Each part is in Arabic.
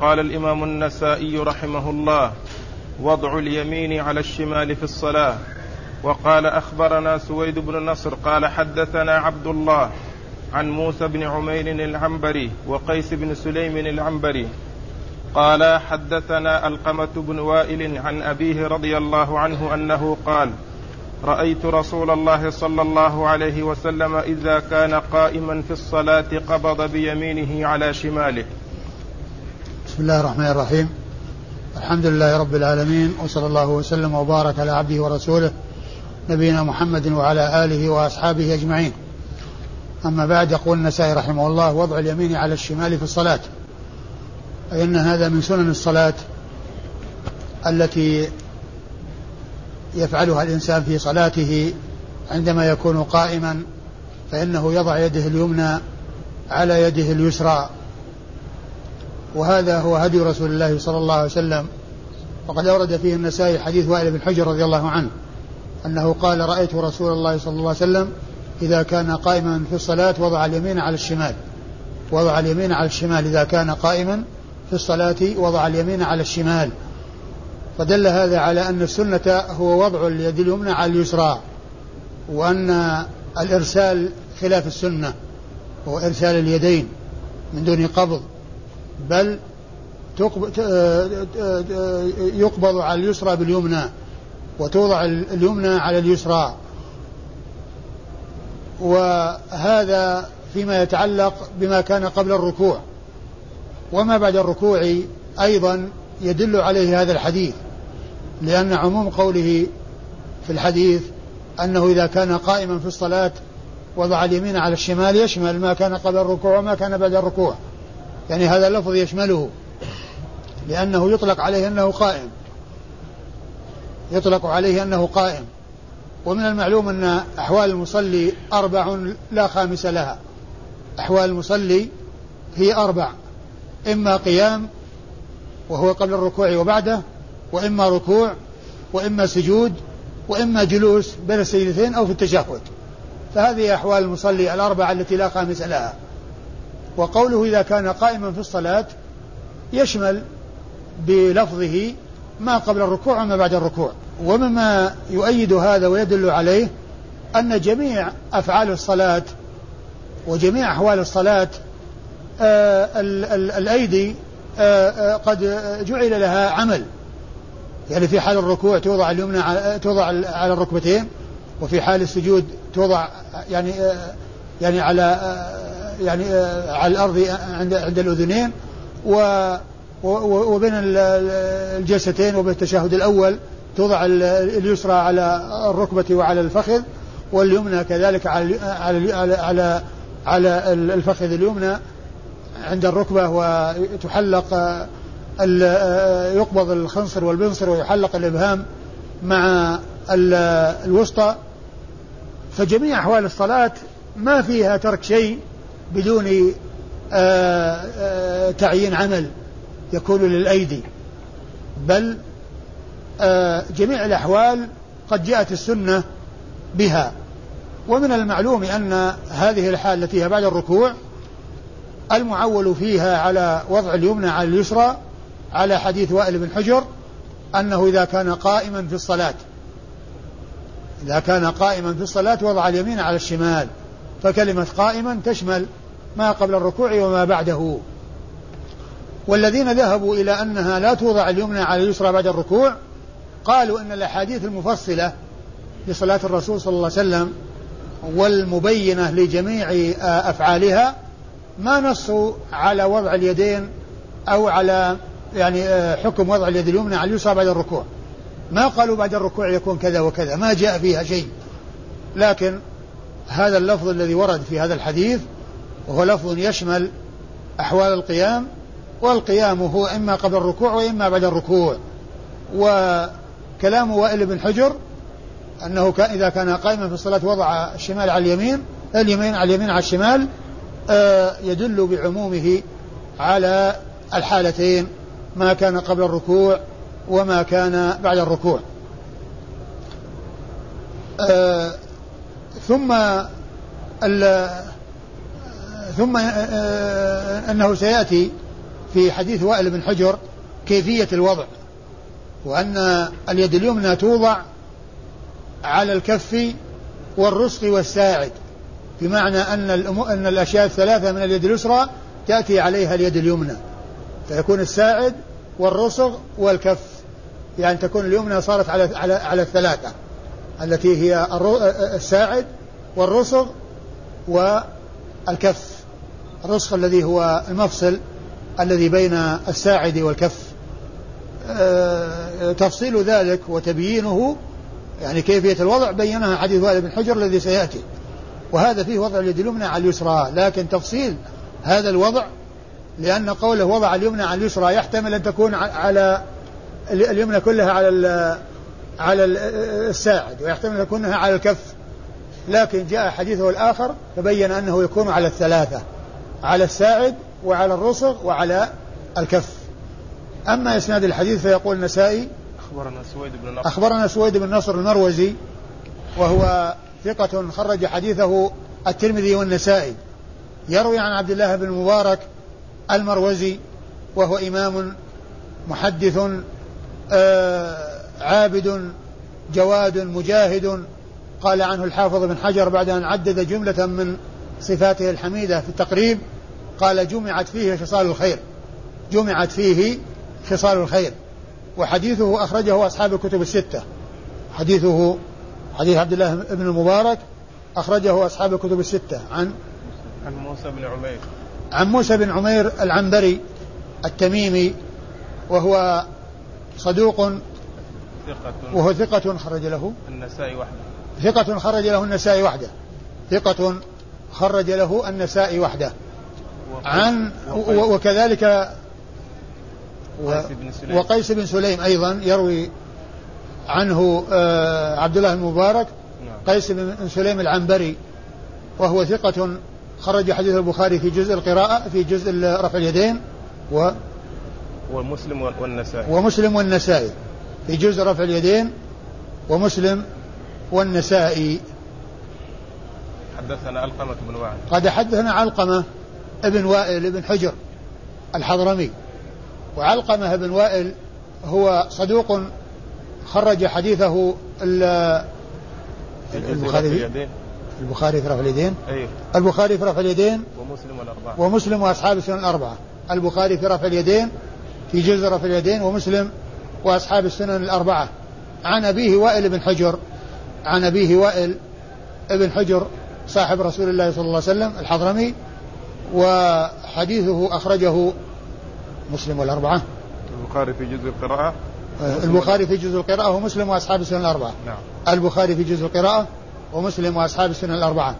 قال الإمام النسائي رحمه الله وضع اليمين على الشمال في الصلاة. وقال أخبرنا سويد بن نصر قال حدثنا عبد الله عن موسى بن عمير العنبري وقيس بن سليم العنبري. قال حدثنا ألقمة بن وائل عن أبيه رضي الله عنه أنه قال رأيت رسول الله صلى الله عليه وسلم إذا كان قائما في الصلاة قبض بيمينه على شماله. بسم الله الرحمن الرحيم. الحمد لله رب العالمين وصلى الله وسلم وبارك على عبده ورسوله نبينا محمد وعلى آله وأصحابه أجمعين. أما بعد يقول النسائي رحمه الله وضع اليمين على الشمال في الصلاة. اي ان هذا من سنن الصلاة التي يفعلها الإنسان في صلاته عندما يكون قائما فإنه يضع يده اليمنى على يده اليسرى. وهذا هو هدي رسول الله صلى الله عليه وسلم. وقد أورد فيه النسائي حديث وائل بن حجر رضي الله عنه أنه قال رأيت رسول الله صلى الله عليه وسلم إذا كان قائما في الصلاة وضع اليمين على الشمال وضع اليمين على الشمال إذا كان قائما في الصلاة وضع اليمين على الشمال. فدل هذا على أن السنة هو وضع اليد اليمنى على اليسرى وأن الإرسال خلاف السنة هو إرسال اليدين من دون قبض. بل يقبض على اليسرى باليمنى وتوضع اليمنى على اليسرى. وهذا فيما يتعلق بما كان قبل الركوع. وما بعد الركوع أيضا يدل عليه هذا الحديث لأن عموم قوله في الحديث أنه إذا كان قائما في الصلاة وضع اليمين على الشمال يشمل ما كان قبل الركوع وما كان بعد الركوع. يعني هذا اللفظ يشمله لأنه يطلق عليه أنه قائم. يطلق عليه أنه قائم. ومن المعلوم أن أحوال المصلي أربع لا خامس لها. أحوال المصلي هي أربع. إما قيام وهو قبل الركوع وبعده وإما ركوع وإما سجود وإما جلوس بين السجدتين أو في التشهد. فهذه أحوال المصلي الأربعة التي لا خامس لها. وقوله إذا كان قائما في الصلاة يشمل بلفظه ما قبل الركوع وما بعد الركوع. ومما يؤيد هذا ويدل عليه أن جميع أفعال الصلاة وجميع أحوال الصلاة آه الأيدي آه آه قد جعل لها عمل. يعني في حال الركوع توضع اليمنى توضع على الركبتين وفي حال السجود توضع يعني يعني على يعني على الأرض عند عند الأذنين و وبين الجلستين وبين التشهد الأول توضع اليسرى على الركبة وعلى الفخذ واليمنى كذلك على على على على الفخذ اليمنى عند الركبة وتحلق يقبض الخنصر والبنصر ويحلق الإبهام مع الوسطى. فجميع أحوال الصلاة ما فيها ترك شيء بدون آآ آآ تعيين عمل يكون للأيدي. بل جميع الأحوال قد جاءت السنة بها. ومن المعلوم أن هذه الحال التي هي بعد الركوع المعول فيها على وضع اليمنى على اليسرى على حديث وائل بن حجر أنه إذا كان قائما في الصلاة إذا كان قائما في الصلاة وضع اليمين على الشمال فكلمة قائما تشمل ما قبل الركوع وما بعده. والذين ذهبوا إلى أنها لا توضع اليمنى على اليسرى بعد الركوع قالوا أن الأحاديث المفصلة لصلاة الرسول صلى الله عليه وسلم والمبينة لجميع أفعالها ما نصوا على وضع اليدين أو على يعني حكم وضع اليد اليمنى على اليسرى بعد الركوع. ما قالوا بعد الركوع يكون كذا وكذا ما جاء فيها شيء. لكن هذا اللفظ الذي ورد في هذا الحديث وهو لفظ يشمل أحوال القيام والقيام هو إما قبل الركوع وإما بعد الركوع. وكلام وائل بن حجر أنه كان إذا كان قائما في الصلاة وضع الشمال على اليمين اليمين على اليمين على الشمال يدل بعمومه على الحالتين ما كان قبل الركوع وما كان بعد الركوع. ثم ثم أنه سيأتي في حديث وائل بن حجر كيفية الوضع وأن اليد اليمنى توضع على الكف والرسغ والساعد بمعنى أن أن الأشياء الثلاثة من اليد اليسرى تأتي عليها اليد اليمنى فيكون الساعد والرسغ والكف يعني تكون اليمنى صارت على على على الثلاثة. التي هي الساعد والرسغ والكف. الرسغ الذي هو المفصل الذي بين الساعد والكف. تفصيل ذلك وتبيينه يعني كيفية الوضع بينها حديث وائل بن حجر الذي سيأتي. وهذا فيه وضع اليد اليمنى على اليسرى لكن تفصيل هذا الوضع لأن قوله وضع اليمنى على اليسرى يحتمل أن تكون على اليمنى كلها على على الساعد ويحتمل أن تكونها على الكف. لكن جاء حديثه الآخر فبين أنه يكون على الثلاثة على الساعد وعلى الرسغ وعلى الكف. أما إسناد الحديث فيقول النسائي أخبرنا سويد بن نصر. أخبرنا سويد بن نصر المروزي وهو ثقة خرج حديثه الترمذي والنسائي. يروي عن عبد الله بن المبارك المروزي وهو إمام محدث آه عابد جواد مجاهد. قال عنه الحافظ بن حجر بعد أن عدد جملة من صفاته الحميدة في التقريب. قال جمعت فيه خصال الخير. جمعت فيه خصال الخير. وحديثه أخرجه أصحاب الكتب الستة. حديثه حديث عبد الله بن المبارك أخرجه أصحاب الكتب الستة. عن؟ عن موسى بن عمير. عن موسى بن عمير العنبري التميمي وهو صدوق ثقة. وهو ثقة خرج له؟ النسائي وحده. ثقة خرج له النسائي وحده. ثقة خرج له النسائي وحده. عن وكذلك قيس بن سليم. وقيس بن سليم أيضا يروي عنه آه، عبد الله المبارك نعم. قيس بن سليم العنبري وهو ثقة خرج حديث البخاري في جزء القراءة في جزء رفع اليدين و ومسلم والنسائي. ومسلم والنسائي. في جزء رفع اليدين ومسلم والنسائي. حدثنا علقمة بن وائل. قد حدثنا علقمة ابن وائل ابن حجر الحضرمي. وعلقمة بن وائل هو صدوق خرج حديثه ال- البخاري البخاري في رفع اليدين. أيوه البخاري في رفع اليدين. ومسلم والأربعة. ومسلم وأصحاب السنن الأربعة. البخاري في رفع اليدين في جزء رفع اليدين ومسلم وأصحاب السنن الأربعة. عن أبيه وائل بن حجر. عن أبيه وائل ابن حجر صاحب رسول الله صلى الله عليه وسلم الحضرمي وحديثه أخرجه مسلم والأربعة. البخاري في جزء القراءة. آه، البخاري في جزء القراءة ومسلم وأصحاب السنن الأربعة. نعم. البخاري في جزء القراءة ومسلم وأصحاب السنن الأربعة.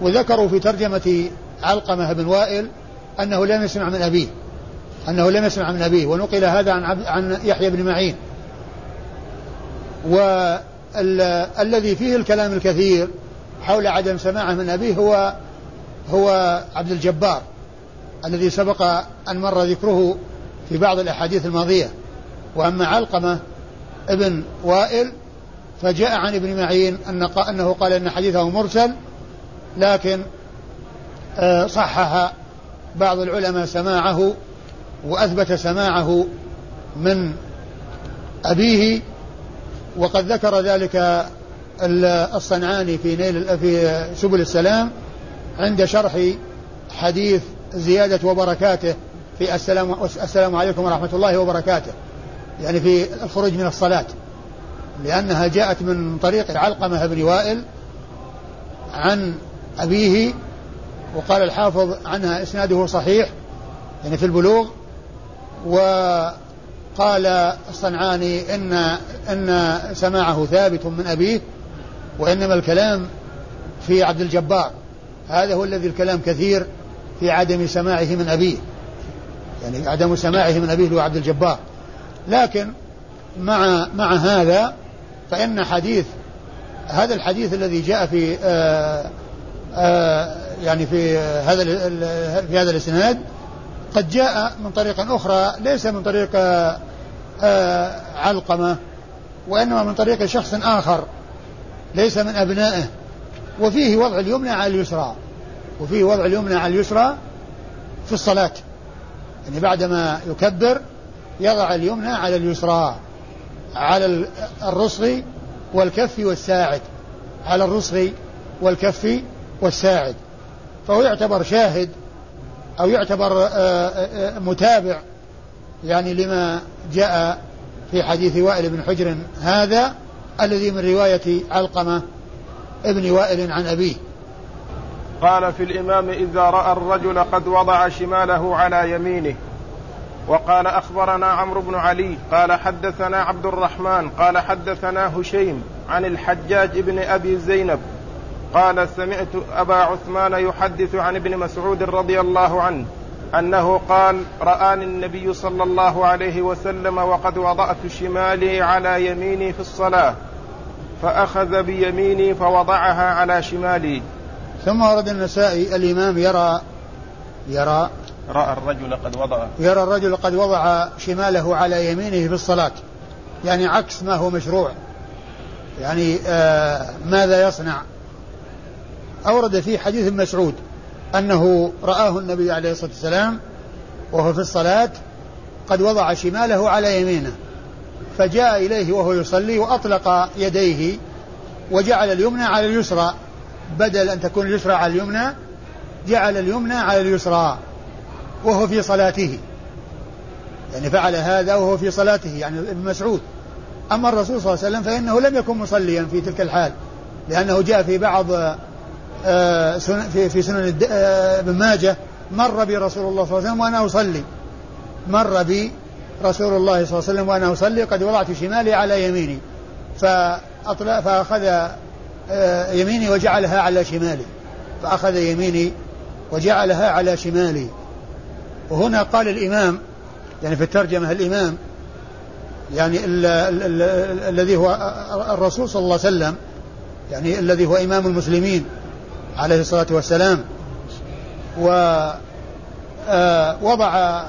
وذكروا في ترجمة علقمة بن وائل أنه لم يسمع من أبيه. أنه لم يسمع من أبيه ونقل هذا عن, عبد عن يحيى بن معين. والذي فيه الكلام الكثير حول عدم سماعه من أبيه هو هو عبد الجبار الذي سبق أن مر ذكره في بعض الأحاديث الماضية. وأما علقمة ابن وائل فجاء عن ابن معين أن أنه قال أن حديثه مرسل لكن آه، صحح بعض العلماء سماعه وأثبت سماعه من أبيه وقد ذكر ذلك ال- الصنعاني في نيل في سبل السلام عند شرح حديث زيادة وبركاته في السلام السلام عليكم ورحمة الله وبركاته يعني في الخروج من الصلاة لأنها جاءت من طريق علقمة بن وائل عن أبيه وقال الحافظ عنها إسناده صحيح يعني في البلوغ وقال الصنعاني إن إن سماعه ثابت من أبيه وإنما الكلام في عبد الجبار. هذا هو الذي الكلام كثير في عدم سماعه من أبيه. يعني عدم سماعه من أبيه هو عبد الجبار. لكن مع مع هذا فإن حديث هذا الحديث الذي جاء في آآ آآ يعني في هذا في هذا الإسناد قد جاء من طريق أخرى ليس من طريق آه، علقمة وإنما من طريق شخص آخر ليس من أبنائه. وفيه وضع اليمنى على اليسرى وفيه وضع اليمنى على اليسرى في الصلاة. يعني بعدما يكبر يضع اليمنى على اليسرى على الرسغ والكف والساعد. على الرسغ والكف والساعد. فهو يعتبر شاهد أو يعتبر آه، آه، آه، متابع يعني لما جاء في حديث وائل بن حجر هذا الذي من رواية علقمة ابن وائل عن أبيه. قال في الإمام إذا رأى الرجل قد وضع شماله على يمينه وقال أخبرنا عمرو بن علي قال حدثنا عبد الرحمن قال حدثنا هشيم عن الحجاج بن أبي زينب قال سمعت أبا عثمان يحدث عن ابن مسعود رضي الله عنه أنه قال رآني النبي صلى الله عليه وسلم وقد وضعت شمالي على يميني في الصلاة فأخذ بيميني فوضعها على شمالي. ثم ورد النسائي الإمام يرى يرى رأى الرجل قد وضع. يرى الرجل قد وضع شماله على يمينه في الصلاة. يعني عكس ما هو مشروع. يعني آه ماذا يصنع؟ أورد في حديث مسعود أنه رآه النبي عليه الصلاة والسلام وهو في الصلاة قد وضع شماله على يمينه فجاء إليه وهو يصلي وأطلق يديه وجعل اليمنى على اليسرى بدل أن تكون اليسرى على اليمنى جعل اليمنى على اليسرى وهو في صلاته. يعني فعل هذا وهو في صلاته يعني ابن مسعود. أما الرسول صلى الله عليه وسلم فإنه لم يكن مصليا في تلك الحال لأنه جاء في بعض في في سنن آه، ابن ماجه مر بي رسول الله صلى الله عليه وسلم وأنا أصلي. مر بي رسول الله صلى الله عليه وسلم وأنا أصلي قد وضعت شمالي على يميني. فأطلع فأخذ آه، يميني وجعلها على شمالي. فأخذ يميني وجعلها على شمالي. وهنا قال الإمام يعني في الترجمة الإمام يعني الذي هو الرسول صلى الله عليه وسلم يعني الذي هو إمام المسلمين. عليه الصلاة والسلام ووضع آه،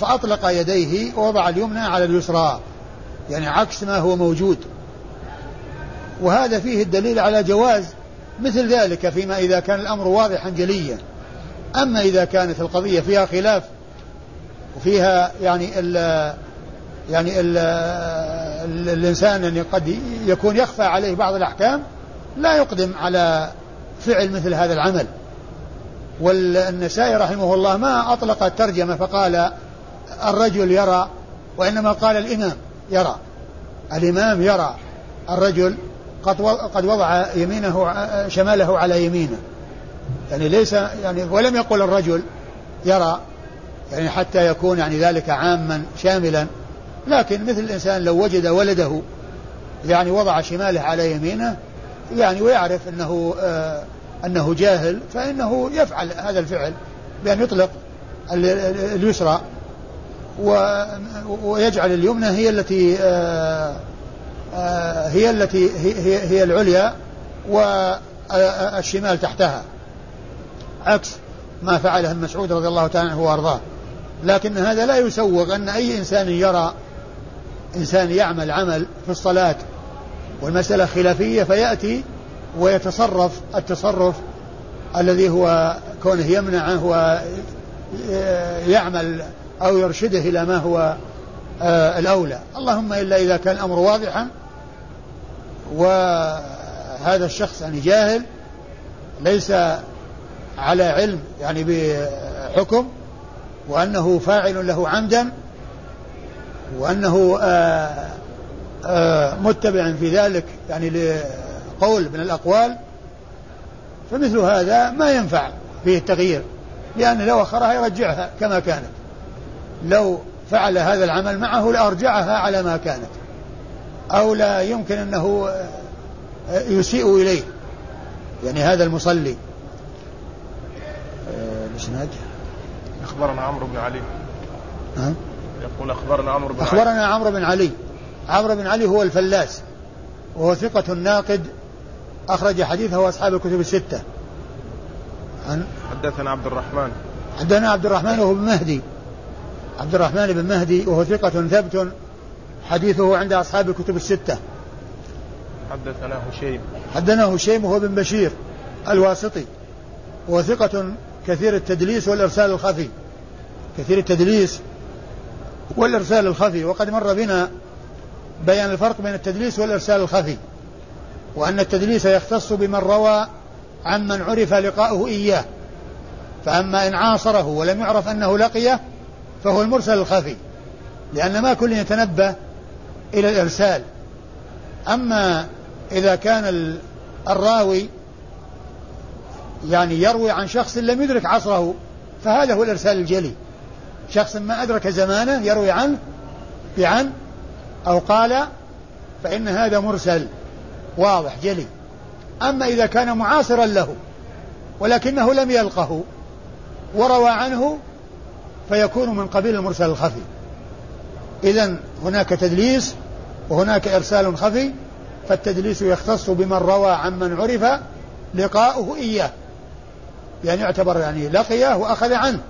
فأطلق يديه ووضع اليمنى على اليسرى يعني عكس ما هو موجود. وهذا فيه الدليل على جواز مثل ذلك فيما إذا كان الأمر واضحا جليا. أما إذا كانت القضية فيها خلاف وفيها يعني ال يعني ال ال الإنسان يعني قد يكون يخفى عليه بعض الأحكام لا يقدم على فعل مثل هذا العمل. والنسائي رحمه الله ما أطلق الترجمة فقال الرجل يرى وإنما قال الإمام يرى. الإمام يرى الرجل قد قد وضع يمينه شماله على يمينه. يعني ليس يعني ولم يقل الرجل يرى يعني حتى يكون يعني ذلك عاما شاملا. لكن مثل الإنسان لو وجد ولده يعني وضع شماله على يمينه يعني ويعرف أنه آه أنه جاهل فإنه يفعل هذا الفعل بأن يطلق اليسرى ويجعل اليمنى هي التي آه آه هي التي هي, هي العليا والشمال تحتها. عكس ما فعله المسعود رضي الله تعالى عنه وأرضاه. لكن هذا لا يسوغ أن أي إنسان يرى إنسان يعمل عمل في الصلاة والمسألة خلافية فيأتي ويتصرف التصرف الذي هو كونه يمنعه ويعمل أو يرشده إلى ما هو آه، الأولى. اللهم إلا إذا كان الأمر واضحا وهذا الشخص يعني جاهل ليس على علم يعني بحكم وأنه فاعل له عمدا وأنه آه، آه، متبع في ذلك يعني لقول من الأقوال فمثل هذا ما ينفع فيه التغيير لأن لو أخرها يرجعها كما كانت. لو فعل هذا العمل معه لأرجعها على ما كانت أو لا يمكن أنه آه، يسيء إليه. يعني هذا المصلي. الإسناد؟ أخبرنا عمرو بن علي. ها؟ يقول أخبرنا عمرو بن أخبرنا علي. عمرو بن علي. عمرو بن علي هو الفلاس وهو ثقة ناقد أخرج حديثه أصحاب الكتب الستة. عن حدثنا عبد الرحمن. حدثنا عبد الرحمن وهو بن مهدي. عبد الرحمن بن مهدي وهو ثقة ثبت حديثه عند أصحاب الكتب الستة. حدثنا هشيم. حدثنا هشيم وهو بن بشير الواسطي وهو ثقة كثير التدليس والإرسال الخفي. كثير التدليس والإرسال الخفي وقد مر بنا بيان الفرق بين التدليس والإرسال الخفي وأن التدليس يختص بمن روى عمن عرف لقاؤه إياه. فأما إن عاصره ولم يعرف أنه لقيه فهو المرسل الخفي لأن ما كل يتنبه إلى الإرسال. أما إذا كان الراوي يعني يروي عن شخص لم يدرك عصره فهذا هو الإرسال الجلي. شخص ما أدرك زمانه يروي عنه بعن أو قال فإن هذا مرسل. واضح جلي. أما إذا كان معاصرا له ولكنه لم يلقه وروى عنه فيكون من قبيل المرسل الخفي. إذا هناك تدليس وهناك إرسال خفي فالتدليس يختص بمن روى عمن عرف لقاؤه إياه. يعني يعتبر يعني لقيه وأخذ عنه.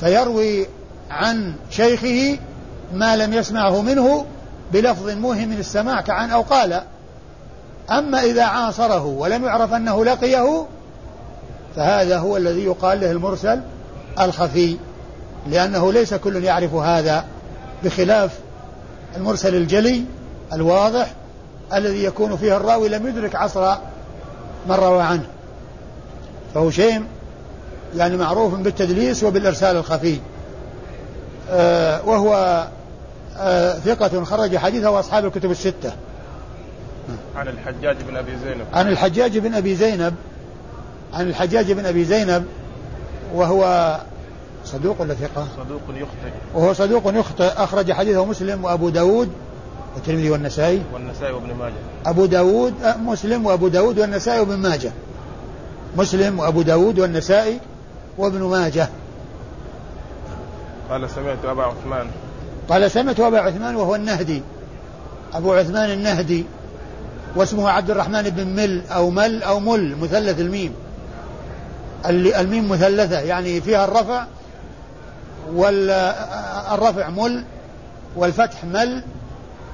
فيروي عن شيخه ما لم يسمعه منه بلفظ موهم السماع كعن أو قال. أما إذا عاصره ولم يعرف أنه لقيه فهذا هو الذي يقال له المرسل الخفي لأنه ليس كل يعرف هذا بخلاف المرسل الجلي الواضح الذي يكون فيه الراوي لم يدرك عصر من روى عنه. فهو شيء يعني معروف بالتدليس وبالإرسال الخفي. آه وهو ثقة خرج حديثه وأصحاب الكتب الستة. عن الحجاج بن أبي زينب. عن الحجاج بن أبي زينب عن الحجاج بن أبي زينب وهو صدوق ولا ثقة؟ صدوق يخطئ. وهو صدوق يخطئ. أخرج حديثه مسلم وأبو داود والترمذي والنسائي. والنسائي وابن ماجه. أبو داود آه، مسلم وأبو داود والنسائي وابن ماجه. مسلم وأبو داود والنسائي وابن ماجه. قال سمعت أبا عثمان. قال سمعت أبا عثمان وهو النهدي. أبو عثمان النهدي. واسمه عبد الرحمن بن مل أو مل أو مل مثلث الميم. الميم مثلثة يعني فيها الرفع والرفع مل والفتح مل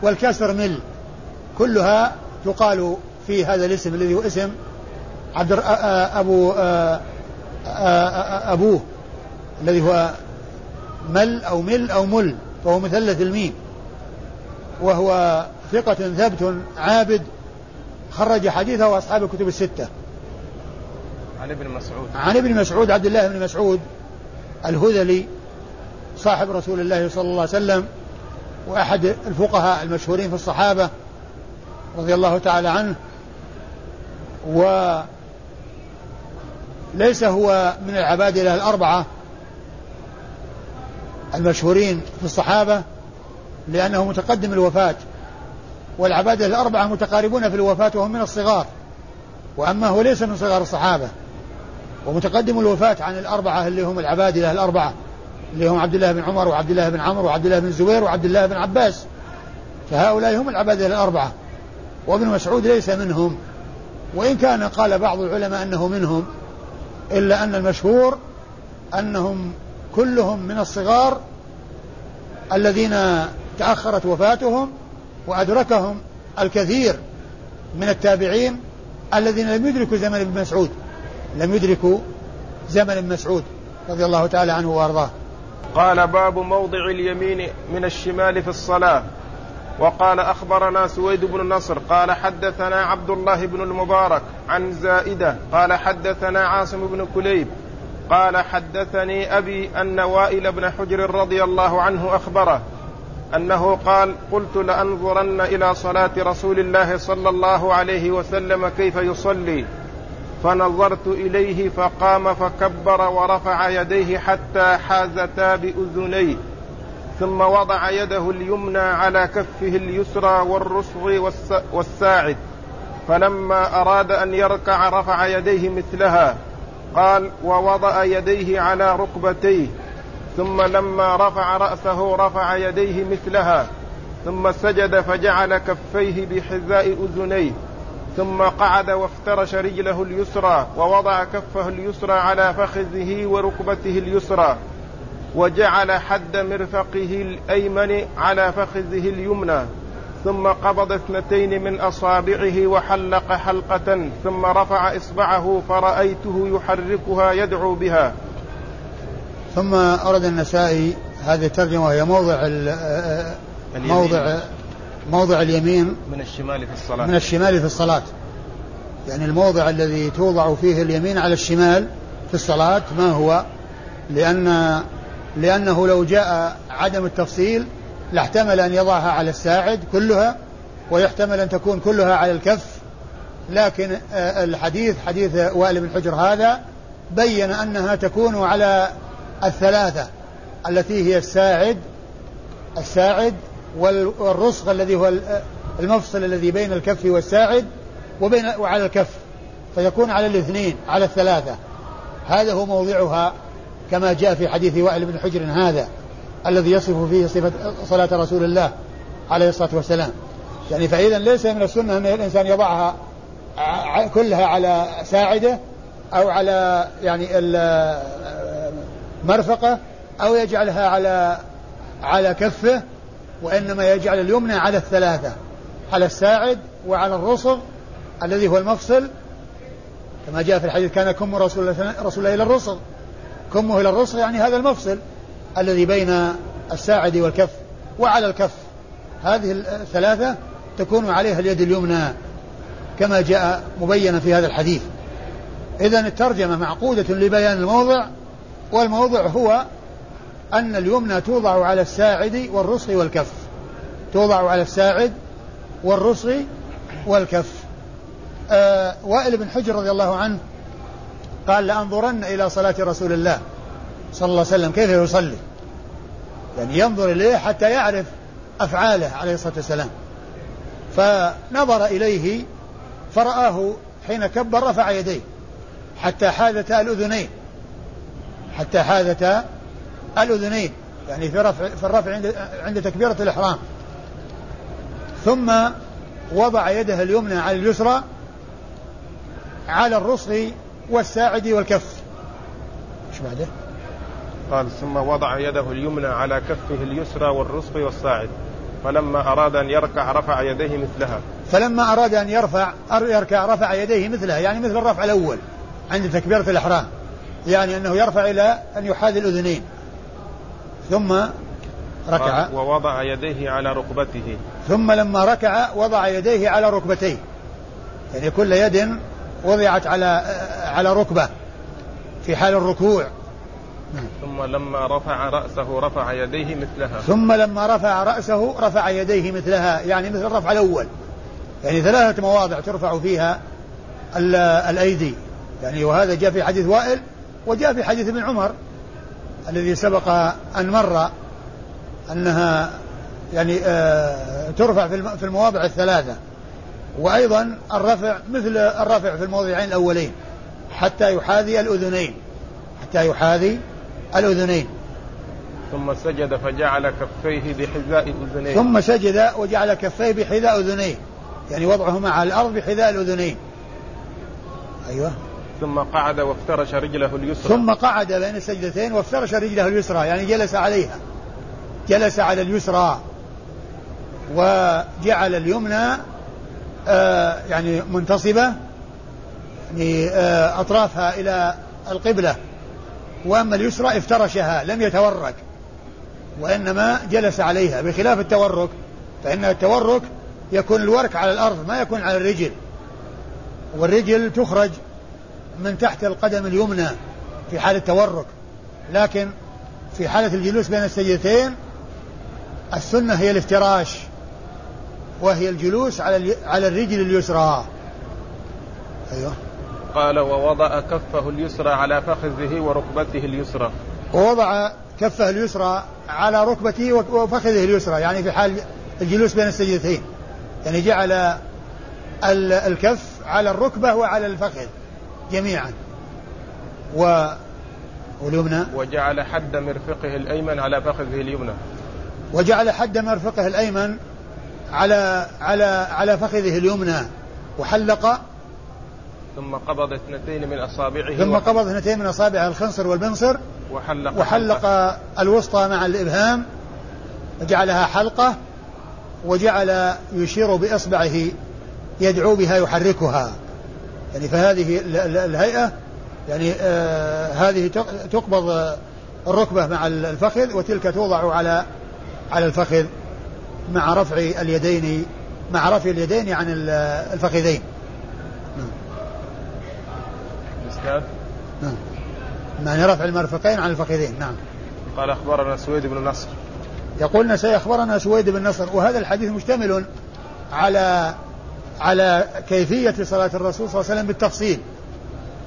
والكسر مل. كلها تقال في هذا الاسم الذي هو اسم عبد أبو أبوه الذي هو مل أو مل أو مل. فهو مثلث الميم. وهو ثقة ثبت عابد خرج حديثه وأصحاب الكتب الستة. عن ابن مسعود. عن ابن مسعود عبد الله بن مسعود الهذلي صاحب رسول الله صلى الله عليه وسلم وأحد الفقهاء المشهورين في الصحابة رضي الله تعالى عنه. وليس هو من العبادلة الأربعة المشهورين في الصحابة لأنه متقدم الوفاة والعبادة الأربعة متقاربون في الوفاة وهم من الصغار وأما هو ليس من صغار الصحابة ومتقدم الوفاة عن الأربعة اللي هم العبادلة الأربعة اللي هم عبد الله بن عمر وعبد الله بن عمرو وعبد الله بن الزبير وعبد الله بن عباس فهؤلاء هم العبادلة الأربعة وابن مسعود ليس منهم وإن كان قال بعض العلماء أنه منهم إلا أن المشهور أنهم كلهم من الصغار الذين تأخرت وفاتهم وأدركهم الكثير من التابعين الذين لم يدركوا زمن ابن مسعود لم يدركوا زمن ابن مسعود رضي الله تعالى عنه وأرضاه. قال باب موضع اليمين من الشمال في الصلاة وقال أخبرنا سويد بن نصر قال حدثنا عبد الله بن المبارك عن زائدة قال حدثنا عاصم بن كليب قال حدثني أبي أن وائل بن حجر رضي الله عنه أخبره أنه قال قلت لأنظرن إلى صلاة رسول الله صلى الله عليه وسلم كيف يصلي. فنظرت إليه فقام فكبر ورفع يديه حتى حازتا بأذنيه ثم وضع يده اليمنى على كفه اليسرى والرسغ والساعد فلما أراد أن يركع رفع يديه مثلها. قال ووضع يديه على ركبتيه ثم لما رفع رأسه رفع يديه مثلها ثم سجد فجعل كفيه بحذاء أذنيه ثم قعد وافترش رجله اليسرى ووضع كفه اليسرى على فخذه وركبته اليسرى وجعل حد مرفقه الأيمن على فخذه اليمنى. ثم قبض اثنتين من أصابعه وحلق حلقة ثم رفع إصبعه فرأيته يحركها يدعو بها. ثم أورد النسائي هذه الترجمة وهي موضع. موضع موضع اليمين من الشمال في الصلاة. من الشمال في الصلاة. يعني الموضع الذي توضع فيه اليمين على الشمال في الصلاة ما هو؟ لأن لأنه لو جاء عدم التفصيل لاحتمل أن يضعها على الساعد كلها ويحتمل أن تكون كلها على الكف. لكن آه، الحديث حديث وائل بن حجر هذا بين أنها تكون على الثلاثة التي هي الساعد الساعد وال- والرسغ الذي هو ال- المفصل الذي بين الكف والساعد وبين وعلى الكف. فيكون على الاثنين على الثلاثة. هذا هو موضعها كما جاء في حديث وائل بن حجر هذا. الذي يصف فيه صفة صلاة رسول الله عليه الصلاة والسلام. يعني فإذا ليس من السنة أن الإنسان يضعها كلها على ساعدة أو على يعني مرفقة أو يجعلها على على كفه وإنما يجعل اليمنى على الثلاثة على الساعد وعلى الرسغ الذي هو المفصل. كما جاء في الحديث كان كم رسول الله رسول الله إلى الرسغ كمه إلى الرسغ يعني هذا المفصل. الذي بين الساعد والكف وعلى الكف. هذه الثلاثة تكون عليها اليد اليمنى كما جاء مبينا في هذا الحديث. إذا الترجمة معقودة لبيان الموضع والموضع هو أن اليمنى توضع على الساعد والرسغ والكف. توضع على الساعد والرسغ والكف. آه وائل بن حجر رضي الله عنه قال لأنظرن إلى صلاة رسول الله. صلى الله عليه وسلم كيف يصلي؟ يعني ينظر إليه حتى يعرف أفعاله عليه الصلاة والسلام. فنظر إليه فرآه حين كبر رفع يديه حتى حاذتا الأذنين حتى حاذتا الأذنين يعني في رفع في الرفع عند عند تكبيرة الإحرام. ثم وضع يده اليمنى على اليسرى على الرسغ والساعد والكف. إيش بعده؟ قال ثم وضع يده اليمنى على كفه اليسرى والرسغ والساعد فلما أراد أن يركع رفع يديه مثلها. فلما أراد أن يرفع يركع رفع يديه مثلها يعني مثل الرفع الأول عند تكبيرة الإحرام يعني أنه يرفع إلى أن يحاذي الأذنين. ثم ركع. ووضع يديه على ركبته. ثم لما ركع وضع يديه على ركبتيه. يعني كل يد وضعت على على ركبة في حال الركوع. ثم لما رفع رأسه رفع يديه مثلها. ثم لما رفع رأسه رفع يديه مثلها. يعني مثل الرفع الأول. يعني ثلاثة مواضع ترفع فيها ال- الأيدي. يعني وهذا جاء في حديث وائل وجاء في حديث ابن عمر الذي سبق أن مر أنها يعني آه ترفع في المواضع الثلاثة. وأيضا الرفع مثل الرفع في الموضعين الأولين حتى يحاذي الأذنين. حتى يحاذي الأذنين. ثم سجد فجعل كفيه بحذاء أذنيه. ثم سجد وجعل كفيه بحذاء أذنيه. يعني وضعهما على الأرض بحذاء الأذنين. أيوه. ثم قعد وافترش رجله اليسرى. ثم قعد بين السجدتين وافترش رجله اليسرى. يعني جلس عليها. جلس على اليسرى. وجعل اليمنى آه يعني منتصبة. يعني آه أطرافها إلى القبلة. وأما اليسرى افترشها لم يتورك وإنما جلس عليها. بخلاف التورك فإن التورك يكون الورك على الأرض ما يكون على الرجل. والرجل تخرج من تحت القدم اليمنى في حال التورك. لكن في حالة الجلوس بين السجدتين السنة هي الافتراش وهي الجلوس على على الرجل اليسرى. أيوه. قال ووضع كفه اليسرى على فخذه وركبته اليسرى. ووضع كفه اليسرى على ركبته وفخذه اليسرى يعني في حال الجلوس بين السجدتين. يعني جعل ال- الكف على الركبة وعلى الفخذ جميعا. و واليمنى؟ وجعل حد مرفقه الأيمن على فخذه اليمنى. وجعل حد مرفقه الأيمن على على على فخذه اليمنى وحلق ثم قبض اثنتين من أصابعه ثم قبض اثنتين من أصابع الخنصر والبنصر وحلق وحلق. الوسطى مع الإبهام وجعلها حلقة وجعل يشير بإصبعه يدعو بها يحركها يعني فهذه ال- ال- الهيئة يعني آه هذه تق- تقبض الركبة مع الفخذ وتلك توضع على على الفخذ مع رفع اليدين مع رفع اليدين عن الفخذين الإسناد نعم. معنى رفع المرفقين عن الفخذين نعم. قال أخبرنا سويد بن نصر. يقول نسائي أخبرنا سويد بن نصر وهذا الحديث مشتمل على على كيفية صلاة الرسول صلى الله عليه وسلم بالتفصيل.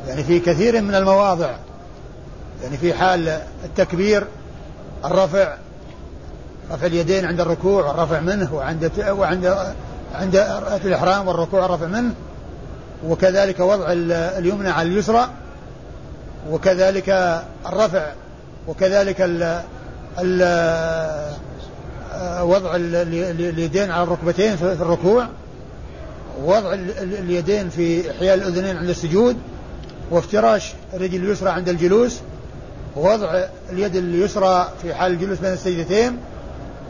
يعني في كثير من المواضع. يعني في حال التكبير الرفع رفع اليدين عند الركوع والرفع منه وعند وعند عند الإحرام والركوع والرفع منه. وكذلك وضع اليمنى على اليسرى وكذلك الرفع وكذلك ال ال وضع اليدين على الركبتين في الركوع ووضع اليدين في حيال الأذنين عند السجود وافتراش الرجل اليسرى عند الجلوس ووضع اليد اليسرى في حال الجلوس بين السجدتين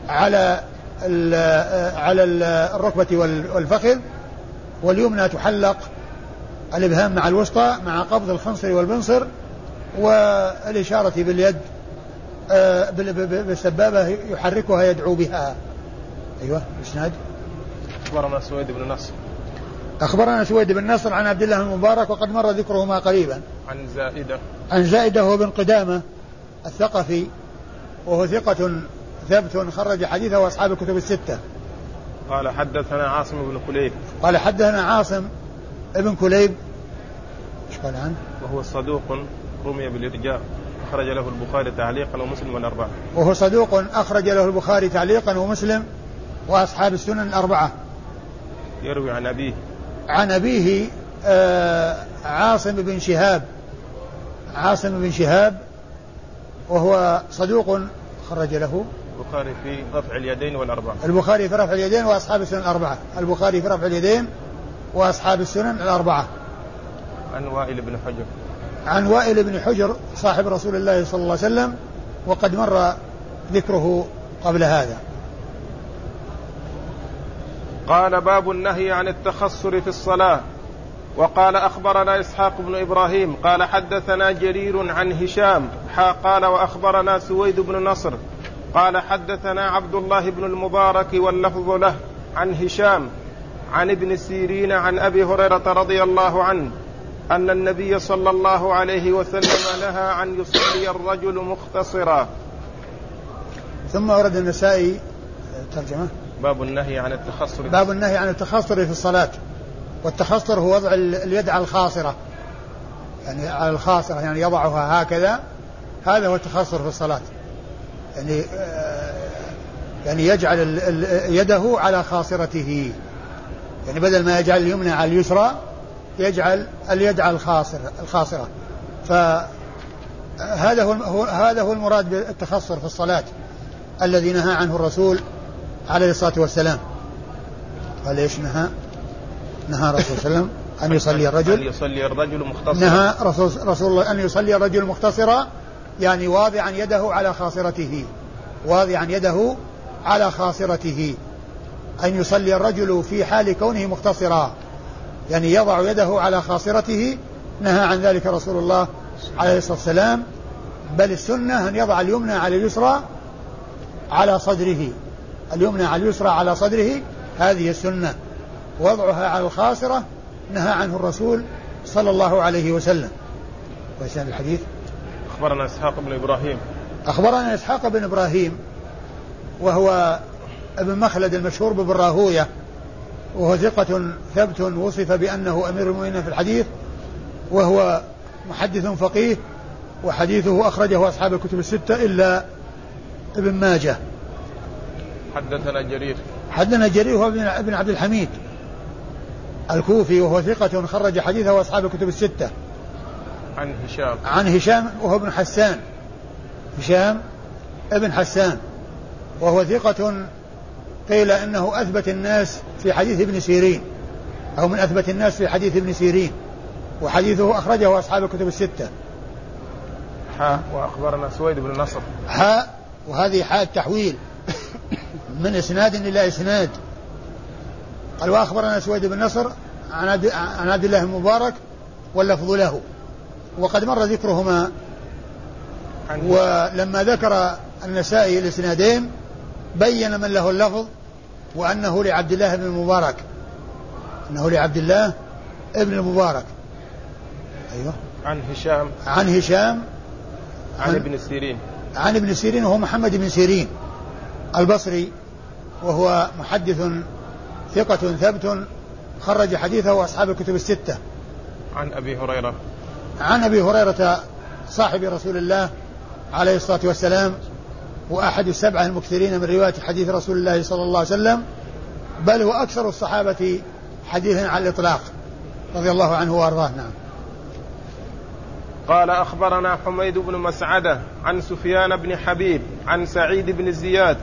على ال على الركبة والفخذ واليمنى تحلق الإبهام مع الوسطى مع قبض الخنصر والبنصر والإشارة باليد آه، بالسبابة يحركها يدعو بها. أيوة إسناد أخبرنا سويد بن نصر. أخبرنا سويد بن نصر عن عبد الله المبارك وقد مر ذكرهما قريبا. عن زائدة. عن زائدة هو بن قدامة الثقفي وهو ثقة ثبت خرج حديثه أصحاب الكتب الستة. قال حدثنا عاصم بن كليب قال حدثنا عاصم ابن كليب إيش قال عنه؟ وهو صدوق رمي بالإرجاء أخرج له البخاري تعليقا ومسلم والأربعة وهو صدوق أخرج له البخاري تعليقا ومسلم وأصحاب السنن الأربعة يروي عن أبيه. عن أبيه آه عاصم بن شهاب. عاصم بن شهاب وهو صدوق خرج له. البخاري في رفع اليدين والأربعة. البخاري في رفع اليدين وأصحاب السنن الأربعة البخاري في رفع اليدين وأصحاب السنن الأربعة. عن وائل بن حجر. عن وائل بن حجر صاحب رسول الله صلى الله عليه وسلم وقد مر ذكره قبل هذا. قال باب النهي عن التخصر في الصلاة. وقال أخبرنا إسحاق بن إبراهيم. قال حدثنا جرير عن هشام. حا قال وأخبرنا سويد بن نصر. قال حدثنا عبد الله بن المبارك واللفظ له عن هشام. عن ابن سيرين عن أبي هريرة رضي الله عنه أن النبي صلى الله عليه وسلم نهى أن يصلي الرجل مختصرا. ثم ورد النسائي ترجمة. باب النهي عن التخصر. باب النهي عن التخصر في الصلاة. والتخصر هو وضع اليد على الخاصرة. يعني على الخاصرة يعني يضعها هكذا. هذا هو التخصر في الصلاة. يعني آه، يعني يجعل يده على خاصرته. يعني بدل ما يجعل اليمنى على اليسرى يجعل اليد على الخاصرة. الخاصرة فهذا هو هذا هو المراد بالتخصر في الصلاة الذي نهى عنه الرسول عليه الصلاة والسلام. قال إيش نهى؟ نهى الرسول صلى الله عليه وسلم أن يصلي الرجل. أن يصلي الرجل مختصرا. نهى رسول, رسول الله أن يصلي الرجل مختصرا يعني واضعا يده على خاصرته. واضعا يده على خاصرته. أن يصلي الرجل في حال كونه مختصرا. يعني يضع يده على خاصرته نهى عن ذلك رسول الله عليه الصلاة والسلام. بل السنة أن يضع اليمنى على اليسرى على صدره. اليمنى على اليسرى على صدره هذه السنة. وضعها على الخاصرة نهى عنه الرسول صلى الله عليه وسلم. وإسناد الحديث؟ أخبرنا إسحاق بن إبراهيم. أخبرنا إسحاق بن إبراهيم وهو ابن مخلد المشهور بابن راهوية وهو ثقة ثبت وصف بأنه أمير المؤمنين في الحديث وهو محدث فقيه وحديثه أخرجه أصحاب الكتب الستة إلا ابن ماجه. حدثنا جرير. حدثنا جرير هو ابن عبد الحميد الكوفي وهو ثقة خرج حديثه أصحاب الكتب الستة. عن هشام. عن هشام وهو ابن حسان. هشام ابن حسان وهو ثقة قيل أنه أثبت الناس في حديث ابن سيرين أو من أثبت الناس في حديث ابن سيرين وحديثه أخرجه أصحاب الكتب الستة. حاء وأخبرنا سويد بن نصر. حاء وهذه حاء التحويل من إسناد إلى إسناد. قال وأخبرنا سويد بن نصر عن عن عبد الله المبارك واللفظ له وقد مر ذكرهما ولما ذكر النسائي الإسنادين بين من له اللفظ وأنه لعبد الله بن المبارك. أنه لعبد الله ابن المبارك. أيوه. عن هشام. عن هشام. عن, عن ابن سيرين. عن ابن سيرين وهو محمد بن سيرين البصري وهو محدث ثقة ثبت خرج حديثه أصحاب الكتب الستة. عن أبي هريرة. عن أبي هريرة صاحب رسول الله عليه الصلاة والسلام وأحد السبعة المكثرين من رواية حديث رسول الله صلى الله عليه وسلم بل هو أكثر الصحابة حديثا على الإطلاق. رضي الله عنه وأرضاه نعم. قال أخبرنا حميد بن مسعدة عن سفيان بن حبيب عن سعيد بن زياد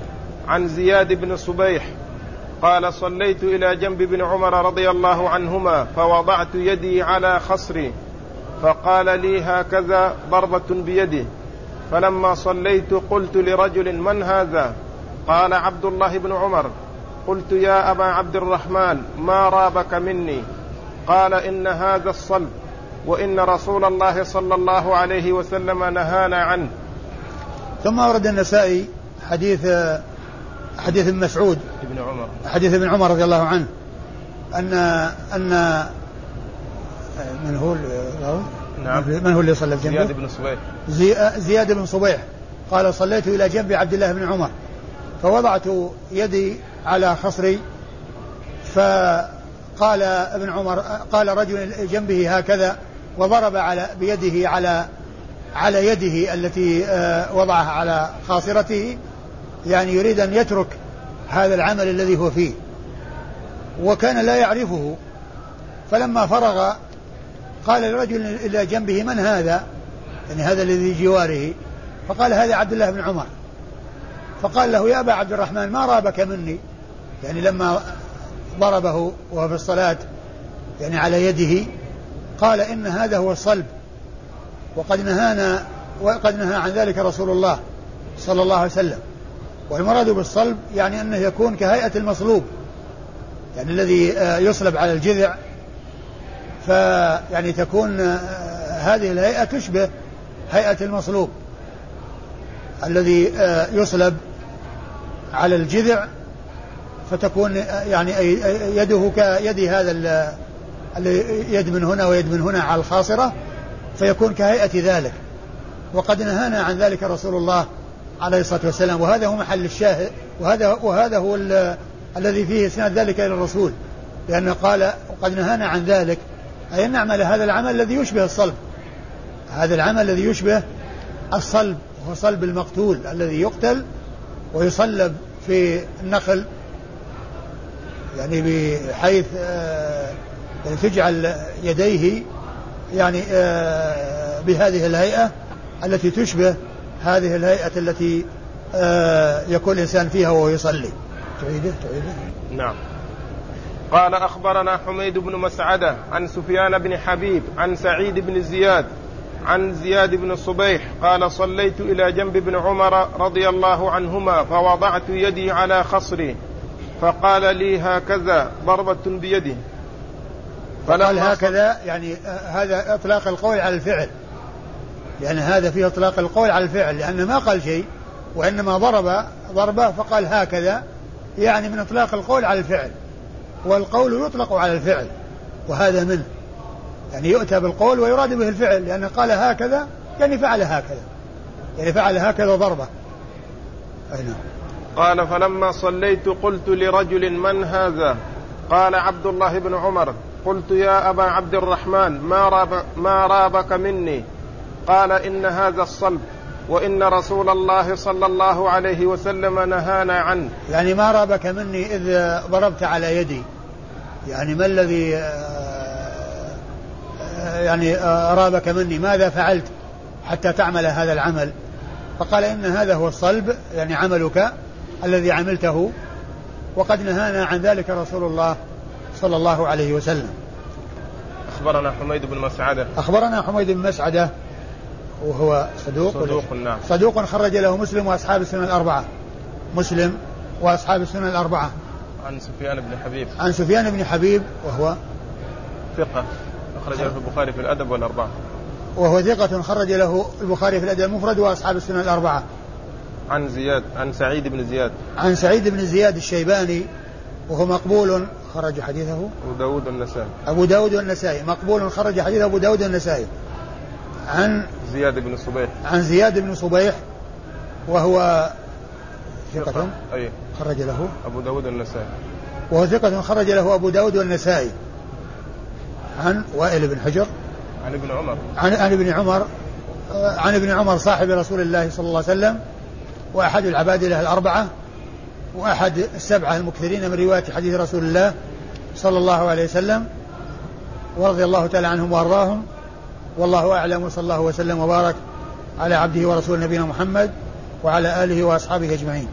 عن زياد بن صبيح. قال صليت إلى جنب ابن عمر رضي الله عنهما فوضعت يدي على خصري فقال لي هكذا ضربة بيده. فلما صليت قلت لرجل من هذا؟ قال عبد الله بن عمر. قلت يا أبا عبد الرحمن ما رابك مني؟ قال إن هذا الصلب وإن رسول الله صلى الله عليه وسلم نهانا عنه. ثم ورد النسائي حديث حديث ابن مسعود. ابن عمر. حديث ابن عمر رضي الله عنه أن أن من هو نعم. من هو اللي صلى بجنبه؟ زياد بن صبيح. زياد بن صبيح. قال صليت إلى جنب عبد الله بن عمر. فوضعت يدي على خصري فقال ابن عمر قال رجل جنبه هكذا وضرب على بيده على على يده التي آه، وضعها على خاصرته يعني يريد أن يترك هذا العمل الذي هو فيه. وكان لا يعرفه. فلما فرغ قال لرجل إلى جنبه من هذا؟ يعني هذا الذي جواره. فقال هذا عبد الله بن عمر. فقال له يا أبا عبد الرحمن ما رابك مني؟ يعني لما ضربه وهو في الصلاة يعني على يده قال إن هذا هو الصلب وقد نهانا وقد نهى عن ذلك رسول الله صلى الله عليه وسلم. والمراد بالصلب يعني أنه يكون كهيئة المصلوب يعني الذي آه، يصلب على الجذع فيعني تكون آه، هذه الهيئة تشبه هيئة المصلوب الذي آه، يصلب على الجذع فتكون آه، يعني يده كيد هذا يد من هنا ويد من هنا على الخاصرة فيكون كهيئة ذلك. وقد نهانا عن ذلك رسول الله عليه الصلاة والسلام وهذا هو محل الشاهد وهذا وهذا هو الذي فيه إسناد ذلك إلى الرسول لأنه قال وقد نهانا عن ذلك أي أن نعمل هذا العمل الذي يشبه الصلب. هذا العمل الذي يشبه الصلب وهو صلب المقتول الذي يقتل ويصلب في النخل يعني بحيث آه، يعني تجعل يديه يعني آه، بهذه الهيئة التي تشبه هذه الهيئة التي آه، يكون الإنسان فيها وهو يصلي. تعيده؟ تعيده؟ نعم. قال أخبرنا حميد بن مسعدة عن سفيان بن حبيب عن سعيد بن زياد عن زياد بن صبيح قال صليت إلى جنب ابن عمر رضي الله عنهما فوضعت يدي على خصري فقال لي هكذا ضربة بيده فقال هكذا يعني هذا إطلاق القول على الفعل. لأن هذا فيه إطلاق القول على الفعل لأنه ما قال شيء وإنما ضرب ضربه فقال هكذا يعني من إطلاق القول على الفعل. والقول يطلق على الفعل وهذا منه. يعني يؤتى بالقول ويراد به الفعل لأنه قال هكذا يعني فعل هكذا. يعني فعل هكذا ضربة. أي نعم. قال فلما صليت قلت لرجل من هذا؟ قال عبد الله بن عمر. قلت يا أبا عبد الرحمن ما, راب ما رابك مني؟ قال إن هذا الصلب وإن رسول الله صلى الله عليه وسلم نهانا عنه. يعني ما رابك مني إذ ضربت على يدي. يعني ما الذي آه، يعني أرابك مني؟ ماذا فعلت حتى تعمل هذا العمل؟ فقال إن هذا هو الصلب يعني عملك الذي عملته وقد نهانا عن ذلك رسول الله صلى الله عليه وسلم. أخبرنا حميد بن مسعدة. أخبرنا حميد بن مسعدة وهو صدوق. صدوق نعم صدوق خرج له مسلم وأصحاب السنة الأربعة. مسلم وأصحاب السنة الأربعة. عن سفيان بن حبيب. عن سفيان بن حبيب وهو ثقة أخرج له البخاري في الأدب والأربعة. وهو ثقة خرج له البخاري في الأدب المفرد وأصحاب السنن الأربعة. عن زياد عن سعيد بن زياد. عن سعيد بن زياد الشيباني وهو مقبول خرج حديثه. أبو داود النسائي أبو داود والنسائي مقبول خرج حديث أبو داود والنسائي. عن زياد بن صبيح. عن زياد بن صبيح وهو ثقة. أي. خرج له. أبو داود النسائي. وهو ثقة خرج له أبو داود والنسائي. عن وائل بن حجر. عن ابن عمر. عن عن ابن عمر. عن ابن عمر صاحب رسول الله صلى الله عليه وسلم. وأحد العبادلة الأربعة. وأحد السبعة المكثرين من رواية حديث رسول الله صلى الله عليه وسلم. ورضي الله تعالى عنهم وأرضاهم. والله أعلم وصلى الله وسلم وبارك على عبده ورسول نبينا محمد وعلى آله وأصحابه أجمعين.